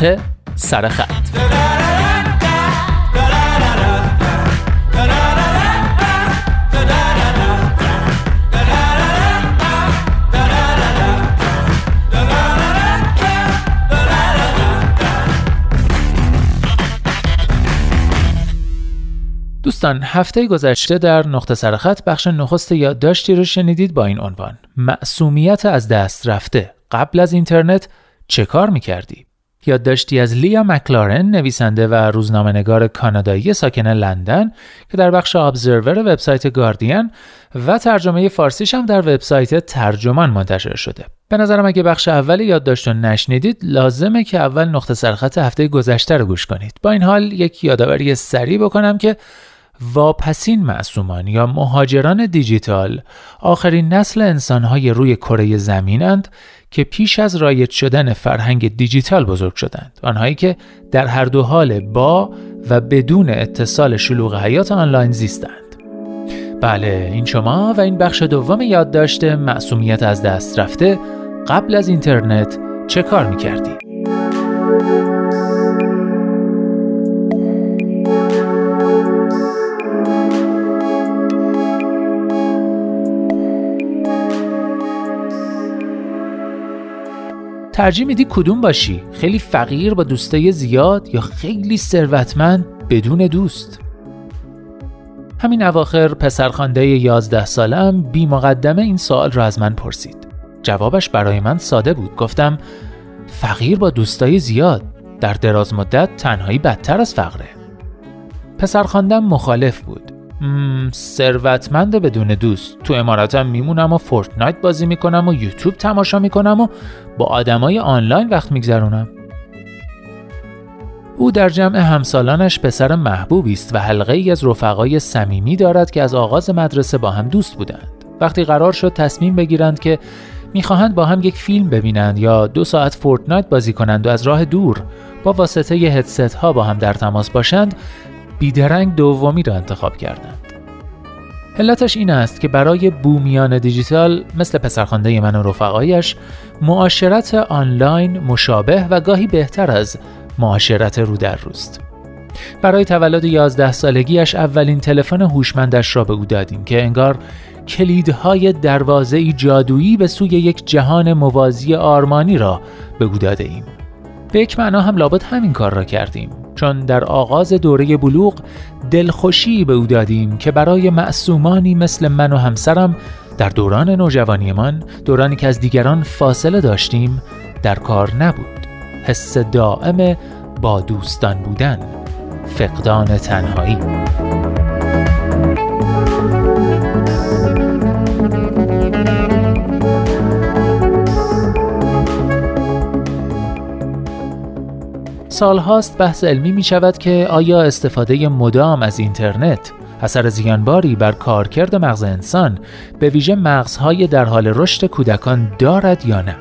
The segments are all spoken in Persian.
نقطه سرخط دوستان هفته گذشته در نقطه سرخط بخش نخست یادداشتی رو شنیدید با این عنوان معصومیت از دست رفته قبل از اینترنت چه کار می‌کردی؟ یادداشتی از لیا مکلارن نویسنده و روزنامه‌نگار کانادایی ساکن لندن که در بخش ابزرور وبسایت گاردین و ترجمه فارسیش هم در وبسایت ترجمان منتشر شده. به نظرم اگه بخش اول یادداشت رو نشنیدید لازمه که اول نقطه سرخط هفته گذشته رو گوش کنید. با این حال یک یادآوری سریع بکنم که واپسین معصومان یا مهاجران دیجیتال آخرین نسل انسانهای روی کره زمینند که پیش از رایج شدن فرهنگ دیجیتال بزرگ شدند آنهایی که در هر دو حال با و بدون اتصال شلوغ حیات آنلاین زیستند بله این شما و این بخش دوم یادداشت معصومیت از دست رفته قبل از اینترنت چه کار می‌کردی؟ ترجیح میدی کدوم باشی؟ خیلی فقیر با دوستای زیاد یا خیلی ثروتمند بدون دوست؟ همین اواخر پسرخوانده 11 سالم بی مقدمه این سوال را از من پرسید. جوابش برای من ساده بود. گفتم فقیر با دوستای زیاد در دراز مدت تنهایی بدتر از فقره. پسرخواندم مخالف بود. ثروتمند بدون دوست. تو اماراتم میمونم و فورتنایت بازی می‌کنم و یوتیوب تماشا می‌کنم و با آدمای آنلاین وقت میگذرونم. او در جمع همسالانش پسر محبوبی است و حلقه ای از رفقای صمیمی دارد که از آغاز مدرسه با هم دوست بودند. وقتی قرار شد تصمیم بگیرند که می‌خواهند با هم یک فیلم ببینند یا دو ساعت فورتنایت بازی کنند و از راه دور با واسطه هدست ها با هم در تماس باشند بیدرنگ دومی را انتخاب کردند. علتش این است که برای بومیان دیجیتال مثل پسرخوانده من و رفقایش معاشرت آنلاین مشابه و گاهی بهتر از معاشرت رو در روست. برای تولد 11 سالگیش اولین تلفن هوشمندش را به او دادیم که انگار کلیدهای دروازه جادویی به سوی یک جهان موازی آرمانی را به او داده ایم. به یک معنا هم لابد همین کار را کردیم چون در آغاز دوره بلوغ دلخوشی به او دادیم که برای معصومانی مثل من و همسرم در دوران نوجوانیمان دورانی که از دیگران فاصله داشتیم در کار نبود. حس دائم با دوستان بودن. فقدان تنهایی. سالهاست بحث علمی می شود که آیا استفاده مدام از اینترنت اثر زیانباری بر کارکرد مغز انسان به ویژه مغزهای در حال رشد کودکان دارد یا نه؟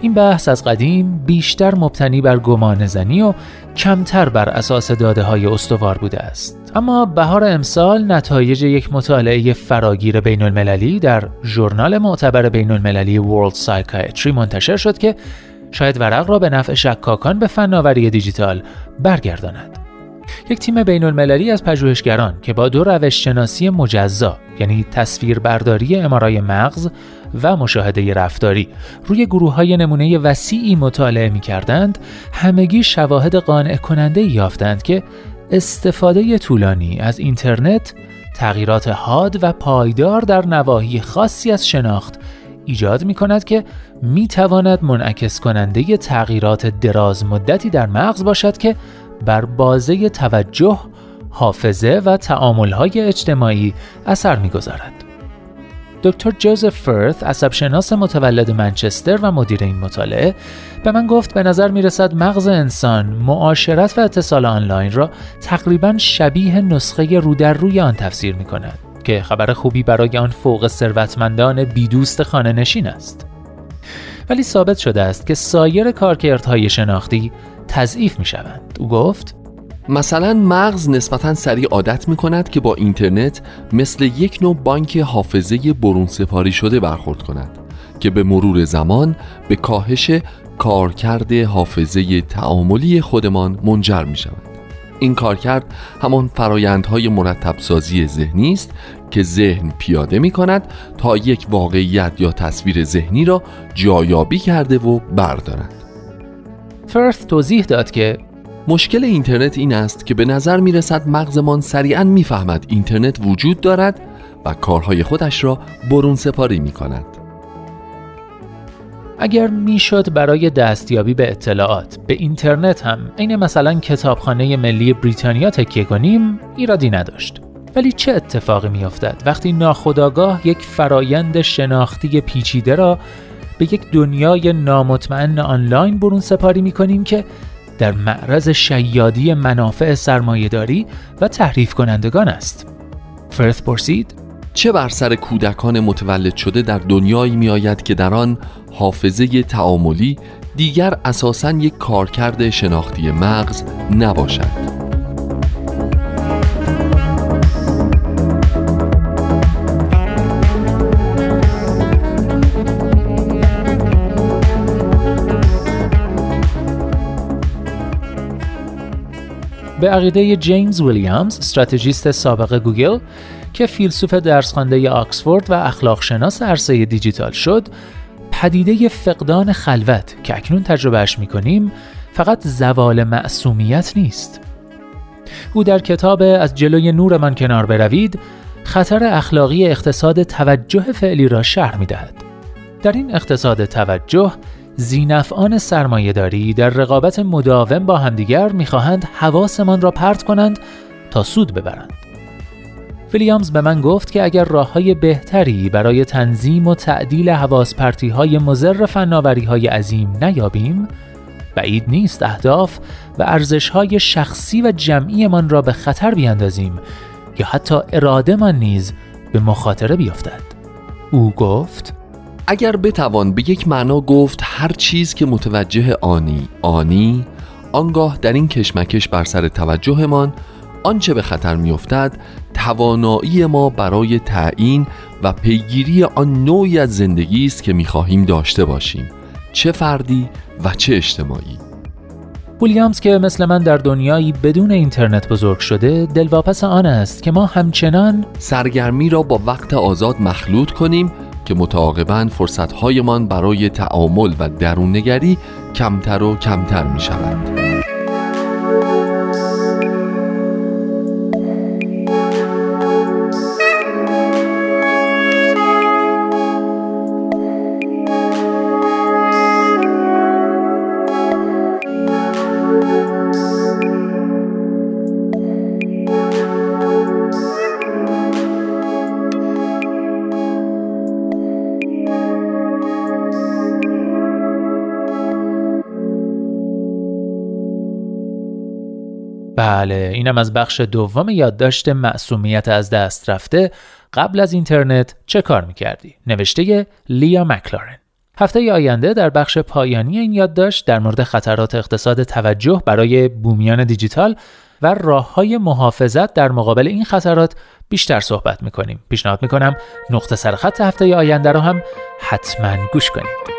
این بحث از قدیم بیشتر مبتنی بر گمان زنی و کمتر بر اساس داده های استوار بوده است. اما بهار امسال نتایج یک مطالعه فراگیر بین المللی در ژورنال معتبر بین المللی World Psychiatry منتشر شد که شاید ورق را به نفع شکاکان به فناوری دیجیتال برگرداند. یک تیم بین المللی از پژوهشگران که با دو روش شناسی مجزا یعنی تصویربرداری امارای مغز و مشاهده رفتاری روی گروه های نمونه وسیعی مطالعه می کردند همگی شواهد قانع کننده یافتند که استفاده طولانی از اینترنت تغییرات حاد و پایدار در نواحی خاصی از شناخت ایجاد می کند که می تواند منعکس کننده تغییرات دراز مدتی در مغز باشد که بر بازه توجه، حافظه و تعاملهای اجتماعی اثر می‌گذارد. دکتر جوزف فرث عصبشناس متولد منچستر و مدیر این مطالعه به من گفت به نظر می رسد مغز انسان معاشرت و اتصال آنلاین را تقریبا شبیه نسخه رو در روی آن تفسیر می کند. که خبر خوبی برای آن فوق ثروتمندان بیدوست خانه نشین است. ولی ثابت شده است که سایر کارکردهای شناختی تضعیف می شوند. او گفت مثلا مغز نسبتا سریع عادت می کند که با اینترنت مثل یک نوع بانک حافظه برون سپاری شده برخورد کند که به مرور زمان به کاهش کارکرد حافظه تعاملی خودمان منجر می شود این کارکرد همان فرایندهای مرتب سازی ذهنی است که ذهن پیاده می کند تا یک واقعیت یا تصویر ذهنی را جایابی کرده و بردارد. فرث توضیح داد که مشکل اینترنت این است که به نظر می رسد مغزمان سریعا می‌فهمد اینترنت وجود دارد و کارهای خودش را برون سپاری می کند اگر می‌شد برای دستیابی به اطلاعات به اینترنت هم عین مثلا کتابخانه ملی بریتانیا تکیه کنیم ایرادی نداشت ولی چه اتفاقی میافتد وقتی ناخداگاه یک فرایند شناختی پیچیده را به یک دنیای نامطمئن آنلاین برون سپاری می کنیم که در معرض شیادی منافع سرمایهداری و تحریف کنندگان است. فرث پرسید چه بر سر کودکان متولد شده در دنیایی می آید که در آن حافظه تعاملی دیگر اساساً یک کارکرد شناختی مغز نباشد. به عقیده جیمز ویلیامز استراتژیست سابق گوگل که فیلسوف درسخوانده آکسفورد و اخلاق شناس عرصه دیجیتال شد پدیده فقدان خلوت که اکنون تجربهش می‌کنیم فقط زوال معصومیت نیست. او در کتاب از جلوی نورمان کنار بروید خطر اخلاقی اقتصاد توجه فعلی را شرح می‌دهد. در این اقتصاد توجه زینفعان سرمایهداری در رقابت مداوم با همدیگر می‌خواهند حواسمان را پرت کنند تا سود ببرند. ویلیامز به من گفت که اگر راه های بهتری برای تنظیم و تعدیل حواس پرتی های مزر فناوری های عظیم نیابیم بعید نیست اهداف و ارزش های شخصی و جمعیمان را به خطر بیاندازیم یا حتی اراده من نیز به مخاطره بیفتد. او گفت اگر بتوان به یک معنا گفت هر چیز که متوجه آنی آنی آنگاه در این کشمکش بر سر توجهمان آنچه به خطر میافتد توانایی ما برای تعیین و پیگیری آن نوعی از زندگی است که می‌خواهیم داشته باشیم چه فردی و چه اجتماعی ویلیامز که مثل من در دنیایی بدون اینترنت بزرگ شده دلواپس آن است که ما همچنان سرگرمی را با وقت آزاد مخلوط کنیم که متعاقبا فرصتهایمان برای تعامل و دروننگری کمتر و کمتر می شود. بله اینم از بخش دوم یادداشت معصومیت از دست رفته قبل از اینترنت چه کار می‌کردی؟ نوشته لیا مکلارن هفته آینده در بخش پایانی این یادداشت در مورد خطرات اقتصاد توجه برای بومیان دیجیتال و راه های محافظت در مقابل این خطرات بیشتر صحبت می‌کنیم. پیشنهاد می‌کنم نقطه سرخط هفته آینده رو هم حتما گوش کنید.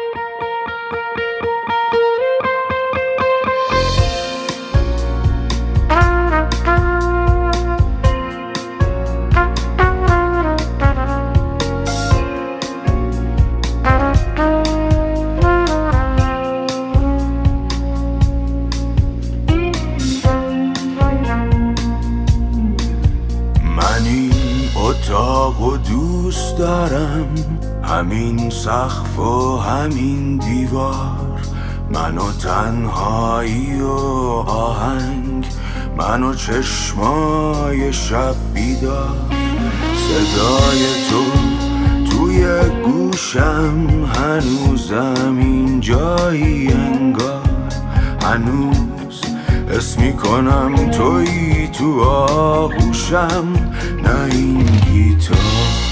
همین سقف و همین دیوار. من و تنهایی و آهنگ. من و چشمای شب بیدار. صدای تو توی گوشم هنوزم این جایی انگار. هنوز اسمی کنم توی تو آغوشم. نه این گیتار.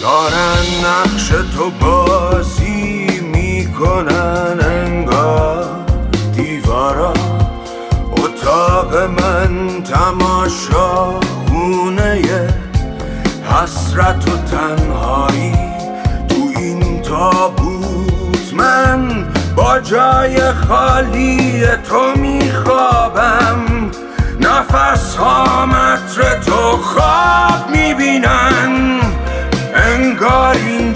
دارن نقش تو بازی می‌کنن انگار. دیوارا اتاق من تماشا خونه حسرت و تنهایی. تو این تابوت من با جای خالی تو میخوابم. نفس ها متر تو خواب می‌بینن. انگار این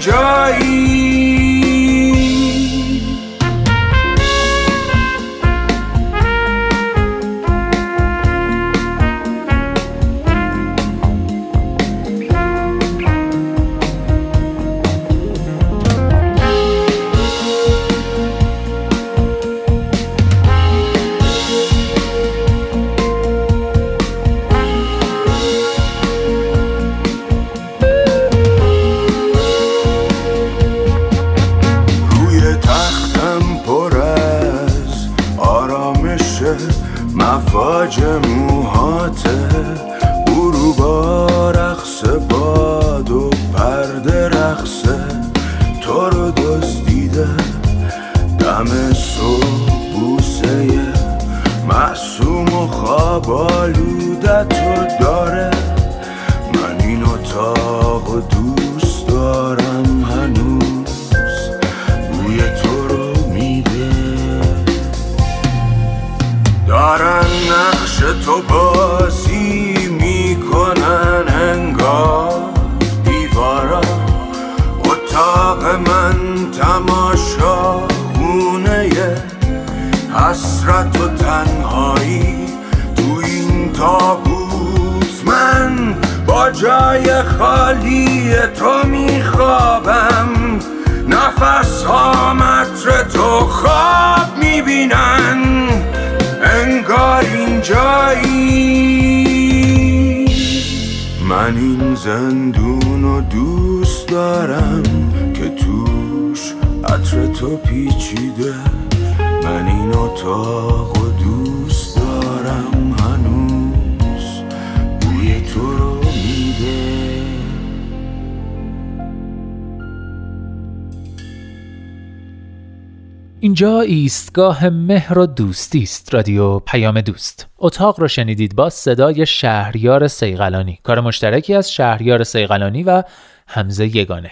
تو بازی می‌کنن انگار دیوارا. اتاق من تماشا خونه حسرت و تنهایی. تو این تابوت من با جای خالی تو میخوابم. نفس ها متر تو خواب می‌بینن. انگار این جایی من این زندون رو دوست دارم که توش عطر تو پیچیده. من این اتاق و دوست اینجا ایستگاه مهر و دوستی است رادیو پیام دوست. اتاق رو شنیدید با صدای شهریار سیغلانی. کار مشترکی از شهریار سیغلانی و حمزه یگانه.